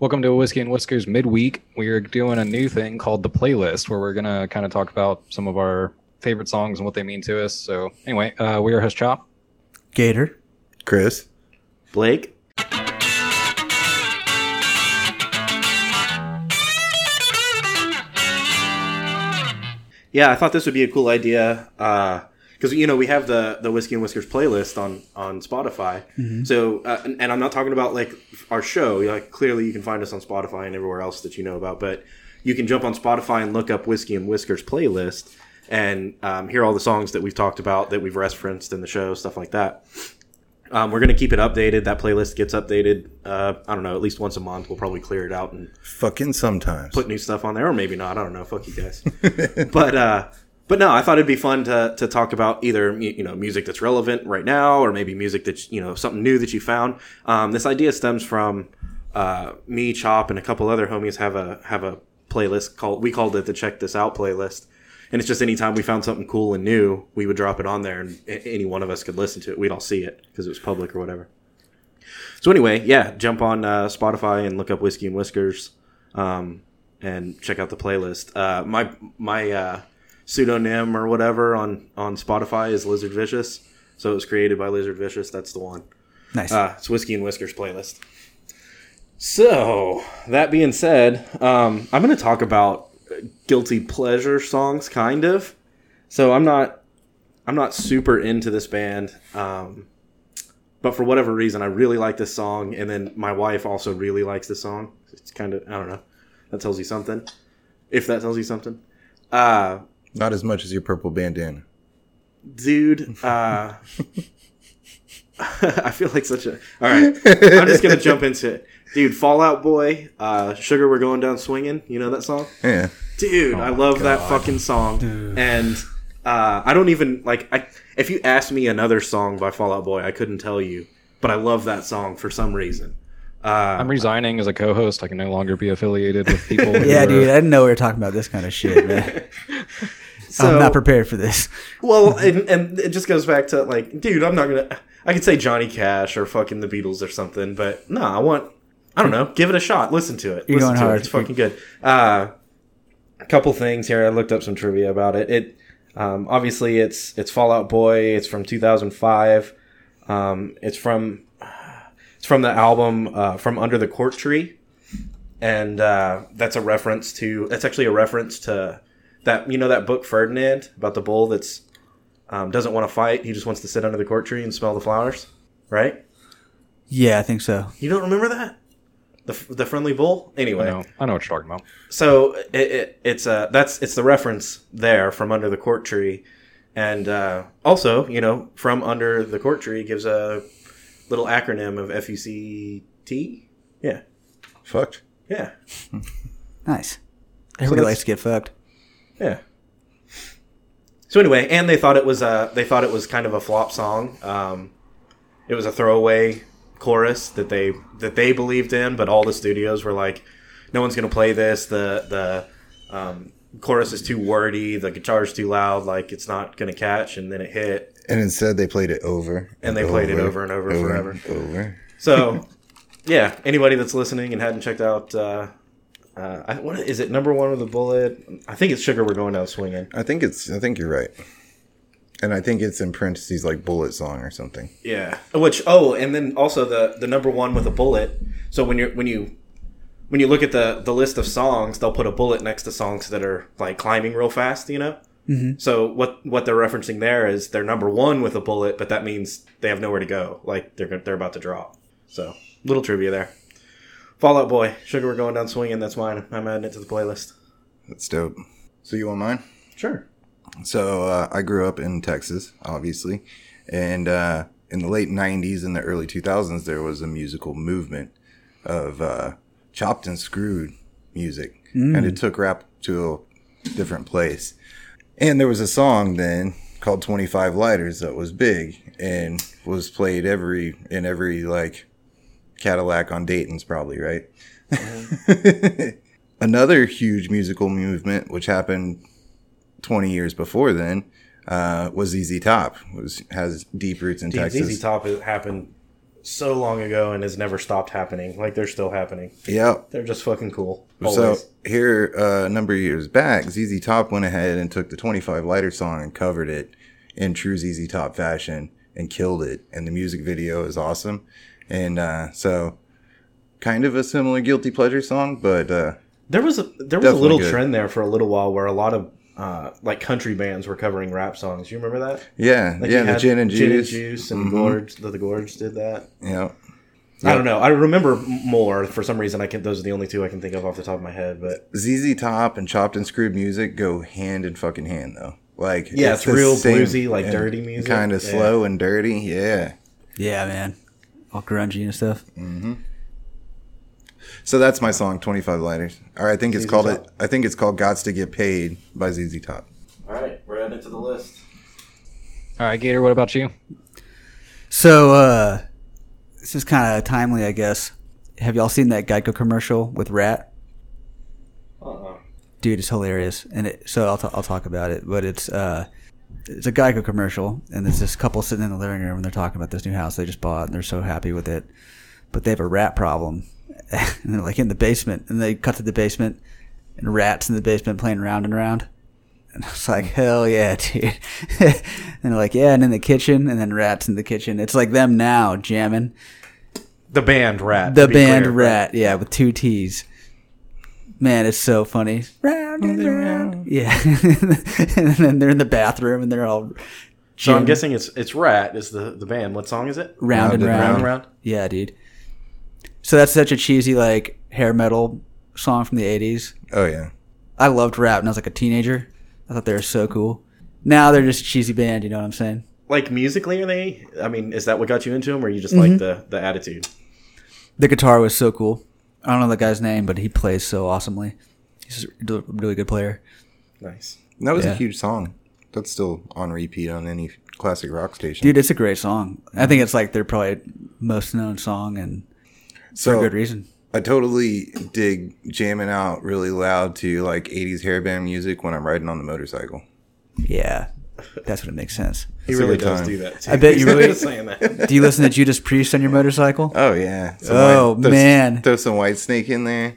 Welcome to Whiskey and Whiskers midweek. We're doing a new thing called the playlist where we're going to kind of talk about some of our favorite songs and what they mean to us. So, anyway, uh, we are host Chop. Gator. Chris. Blake. Yeah, I thought this would be a cool idea because you know we have the the whiskey and whiskers playlist on on Spotify. So, uh, and, and I'm not talking about like our show. Like clearly, you can find us on Spotify and everywhere else that you know about. But you can jump on Spotify and look up whiskey and whiskers playlist and um, hear all the songs that we've talked about that we've referenced in the show, stuff like that. Um, we're gonna keep it updated. That playlist gets updated. Uh, I don't know, at least once a month. We'll probably clear it out and Fucking sometimes. put new stuff on there, or maybe not. I don't know. Fuck you guys. but uh, but no, I thought it'd be fun to to talk about either you know music that's relevant right now, or maybe music that's you know something new that you found. Um, this idea stems from uh, me, Chop, and a couple other homies have a have a playlist called we called it the Check This Out playlist. And it's just anytime we found something cool and new, we would drop it on there, and any one of us could listen to it. We'd all see it because it was public or whatever. So anyway, yeah, jump on uh, Spotify and look up Whiskey and Whiskers, um, and check out the playlist. Uh, my my uh, pseudonym or whatever on on Spotify is Lizard Vicious, so it was created by Lizard Vicious. That's the one. Nice. Uh, it's Whiskey and Whiskers playlist. So that being said, um, I'm going to talk about guilty pleasure songs, kind of. So I'm not, I'm not super into this band, um, but for whatever reason, I really like this song, and then my wife also really likes this song. It's kind of, I don't know, that tells you something. If that tells you something, uh, Not as much as your purple bandana. dude. Uh, I feel like such a. All right, I'm just gonna jump into it, dude. Fall Out Boy, uh, Sugar, we're going down swinging. You know that song, Yeah. dude. I love that fucking song, and uh, I don't even like. I if you asked me another song by Fall Out Boy, I couldn't tell you, but I love that song for some reason. Uh, I'm resigning as a co-host. I can no longer be affiliated with people. yeah, dude. I didn't know we were talking about this kind of shit, man. so, I'm not prepared for this. Well, and, and it just goes back to like, dude, I'm not gonna. I could say Johnny Cash or fucking the Beatles or something, but no, I want. I don't know. Give it a shot. Listen to it. You're Listen going to hard. It. It's fucking good. Uh, a couple things here. I looked up some trivia about it. It um, obviously it's it's Fall Out Boy. It's from 2005. Um, it's from it's from the album uh, from Under the Cork Tree, and uh, that's a reference to. That's actually a reference to that. You know that book Ferdinand about the bull that's um, doesn't want to fight. He just wants to sit under the cork tree and smell the flowers. Right? Yeah, I think so. You don't remember that? The, the friendly bull. I Anyway, know, I know what you're talking about. so it, it, it's uh that's it's the reference there from under the cork tree, and uh, also you know from under the cork tree gives a little acronym of F U C T. Yeah, Fucked. yeah, Nice. Everybody that's- likes to get fucked. Yeah. So anyway, and they thought it was uh they thought it was kind of a flop song. Um, it was a throwaway chorus that they that they believed in, but all the studios were like, no one's gonna play this. The the um, chorus is too wordy. The guitar's too loud. Like it's not gonna catch. And then it hit. And instead, they played it over. And they played it over and over forever. and Over. So yeah, anybody that's listening and hadn't checked out. Uh, uh, I, what is it? Number one with a bullet. I think it's sugar. We're going down swinging. I think it's. I think you're right. And I think it's in parentheses like bullet song or something. Yeah. Which oh, and then also the the number one with a bullet. So when you're when you when you look at the the list of songs, they'll put a bullet next to songs that are like climbing real fast. You know. Mm-hmm. So what what they're referencing there is they're number one with a bullet, but that means they have nowhere to go. Like they're they're about to drop. So little trivia there. Fall Out Boy, Sugar, we're going down swinging. That's mine. I'm adding it to the playlist. That's dope. So you want mine? Sure. So uh, I grew up in Texas, obviously, and uh, in the late '90s and the early 2000s, there was a musical movement of uh, chopped and screwed music, and it took rap to a different place. And there was a song then called 25 Lighters that was big and was played every in every like Cadillac on Dayton's probably, right? Another huge musical movement which happened 20 years before then uh, was ZZ Top. was has deep roots in Dude, Texas. ZZ Top happened so long ago and has never stopped happening. Like they're still happening. Yep. They're just fucking cool. So here, uh, a number of years back, ZZ Top went ahead and took the 25 Lighter song and covered it in true ZZ Top fashion and killed it. And the music video is awesome. And uh, so, kind of a similar guilty pleasure song, but uh, There was a there was a little good. trend there for a little while where a lot of uh, like country bands were covering rap songs. You remember that? yeah, Like yeah, the gin and Gin and juice, Juice and Mhm. Gourds. The, the Gourds did that. yeah. I don't know. I remember m- more for some reason. I can. Those are the only two I can think of off the top of my head. But ZZ Top and chopped and screwed music go hand in fucking hand though. Like Yeah, it's the real same- bluesy, like dirty music. kind of Yeah. slow and dirty. Yeah. Yeah, man. All grungy and stuff. So that's my song, Twenty Five Lighters. Or I think it's ZZ called Top. it. I think it's called "Gots to Get Paid" by ZZ Top. all right, we're adding it to the list. All right, Gator. What about you? So, uh, this is kind of timely, I guess. Have y'all seen that Geico commercial with Ratt? Uh-uh. Dude, it's hilarious. And it, so I'll, t- I'll talk about it. But it's uh, it's a Geico commercial, and there's this couple sitting in the living room, and they're talking about this new house they just bought, and they're so happy with it. But they have a rat problem, and they're like in the basement, and they cut to the basement, and rats in the basement playing round and round. And I was like, hell yeah, dude. and they're like, yeah, and in the kitchen, and then rats in the kitchen. It's like them now jamming. The band Ratt. The band clear. Ratt, yeah, with two T's. Man, it's so funny. Round and round. Yeah. and then they're in the bathroom and they're all So I'm guessing it's it's Ratt is the the band. What song is it? round and Round and round. Round and Round. Yeah, dude. So that's such a cheesy like hair metal song from the 80s. Oh yeah. I loved Ratt when I was like a teenager. I thought they were so cool. Now they're just a cheesy band, you know what I'm saying? Like musically, are they? I mean, is that what got you into them, or you just mm-hmm. like the the attitude? The guitar was so cool. I don't know the guy's name, but he plays so awesomely. He's a really good player. Nice. That was Yeah. a huge song. That's still on repeat on any classic rock station. Dude, it's a great song. I think it's like their probably most known song and for so a good reason. I totally dig jamming out really loud to like 80s hairband music when I'm riding on the motorcycle. Yeah, that's what it makes sense. He really does time. do that. Too. I bet you really- just saying that. Do you listen to Judas Priest on your motorcycle? Oh yeah. Some Oh, throw- man. Throw some Whitesnake in there.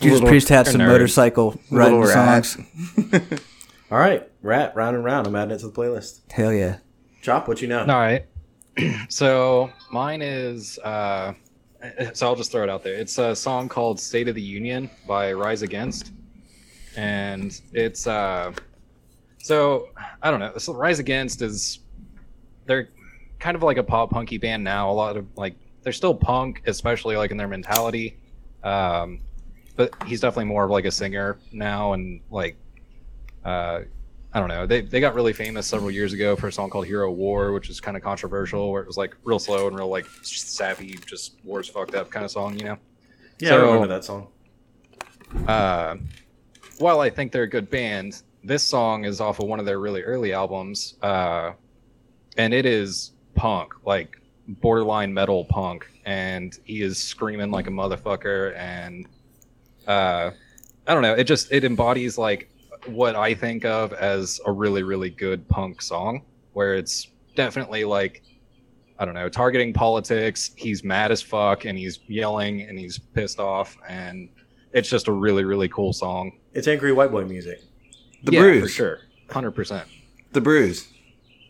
Judas Little- Priest had they're some nerds. motorcycle riding rat. songs. All right, Ratt. Round and Round. I'm adding it to the playlist. Hell yeah. Chop. What you know? All right. so mine is. Uh, so I'll just throw it out there. It's a song called "State of the Union" by Rise Against, and it's. Uh, so I don't know. So Rise Against is. They're kind of like a pop punky band now. A lot of like they're still punk, especially like in their mentality. Um, but he's definitely more of like a singer now, and like uh, I don't know. They they got really famous several years ago for a song called Hero War, which is kind of controversial, where it was like real slow and real like sappy, just war's fucked up kind of song, you know. Yeah, I remember that song. Uh, while I think they're a good band, this song is off of one of their really early albums, uh, and it is punk, like borderline metal punk, and he is screaming like a motherfucker, and uh, I don't know, it just it embodies like what I think of as a really really good punk song, where it's definitely like I don't know, targeting politics. He's mad as fuck, and he's yelling, and he's pissed off, and it's just a really really cool song. It's angry white boy music. The yeah, bruise. for sure, hundred percent. The bruise.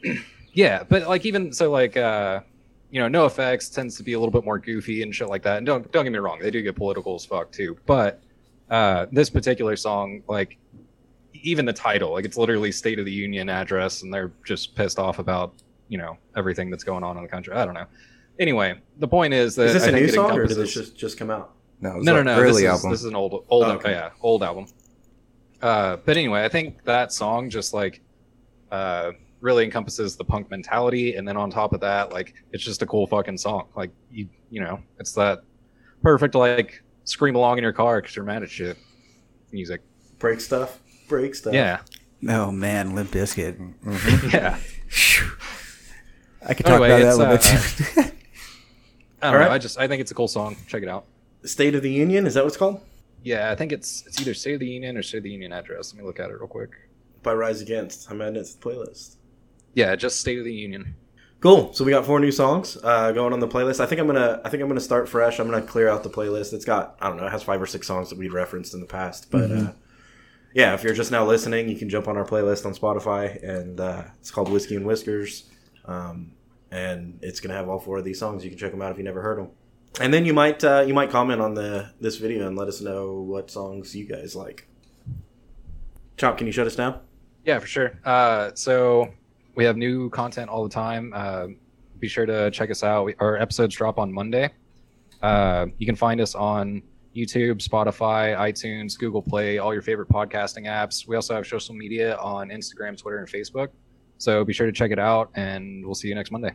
Yeah, but like even so, like uh, you know, NOFX tends to be a little bit more goofy and shit like that. And don't don't get me wrong, they do get political as fuck too. But uh, this particular song, like even the title, like it's literally State of the Union address, and they're just pissed off about you know everything that's going on in the country. I don't know. Anyway, the point is that Is this I a new song or did this just just come out? No, it was no, no. Early this is, album. This is an old, old, Okay. yeah, old album. Uh, but anyway, I think that song just like uh, really encompasses the punk mentality, and then on top of that, like it's just a cool fucking song. Like you, you know, it's that perfect like scream along in your car because you're mad at shit. Music, Break stuff. Break stuff. yeah, Oh man, Limp Bizkit. yeah. I could talk Anyway, about that a it's, little bit too. I don't Alright. know. I just I think it's a cool song. Check it out. State of the Union. Is that what's called? Yeah, I think it's it's either State of the Union or State of the Union address. Let me look at it real quick. By Rise Against. I'm adding it to the playlist. Yeah, just State of the Union. Cool. So we got four new songs uh, going on the playlist. I think I'm gonna. I think I'm gonna start fresh. I'm gonna clear out the playlist. It's got. I don't know. It has five or six songs that we've referenced in the past. But uh, yeah, if you're just now listening, you can jump on our playlist on Spotify, and uh, it's called Whiskey and Whiskers. Um, and it's gonna have all four of these songs. You can check them out if you never heard them. And then you might uh, you might comment on the this video and let us know what songs you guys like. Chop, can you shut us down? Yeah, for sure. Uh, so we have new content all the time. Uh, be sure to check us out. We, our episodes drop on Monday. Uh, you can find us on YouTube, Spotify, iTunes, Google Play, all your favorite podcasting apps. We also have social media on Instagram, Twitter, and Facebook. So be sure to check it out, and we'll see you next Monday.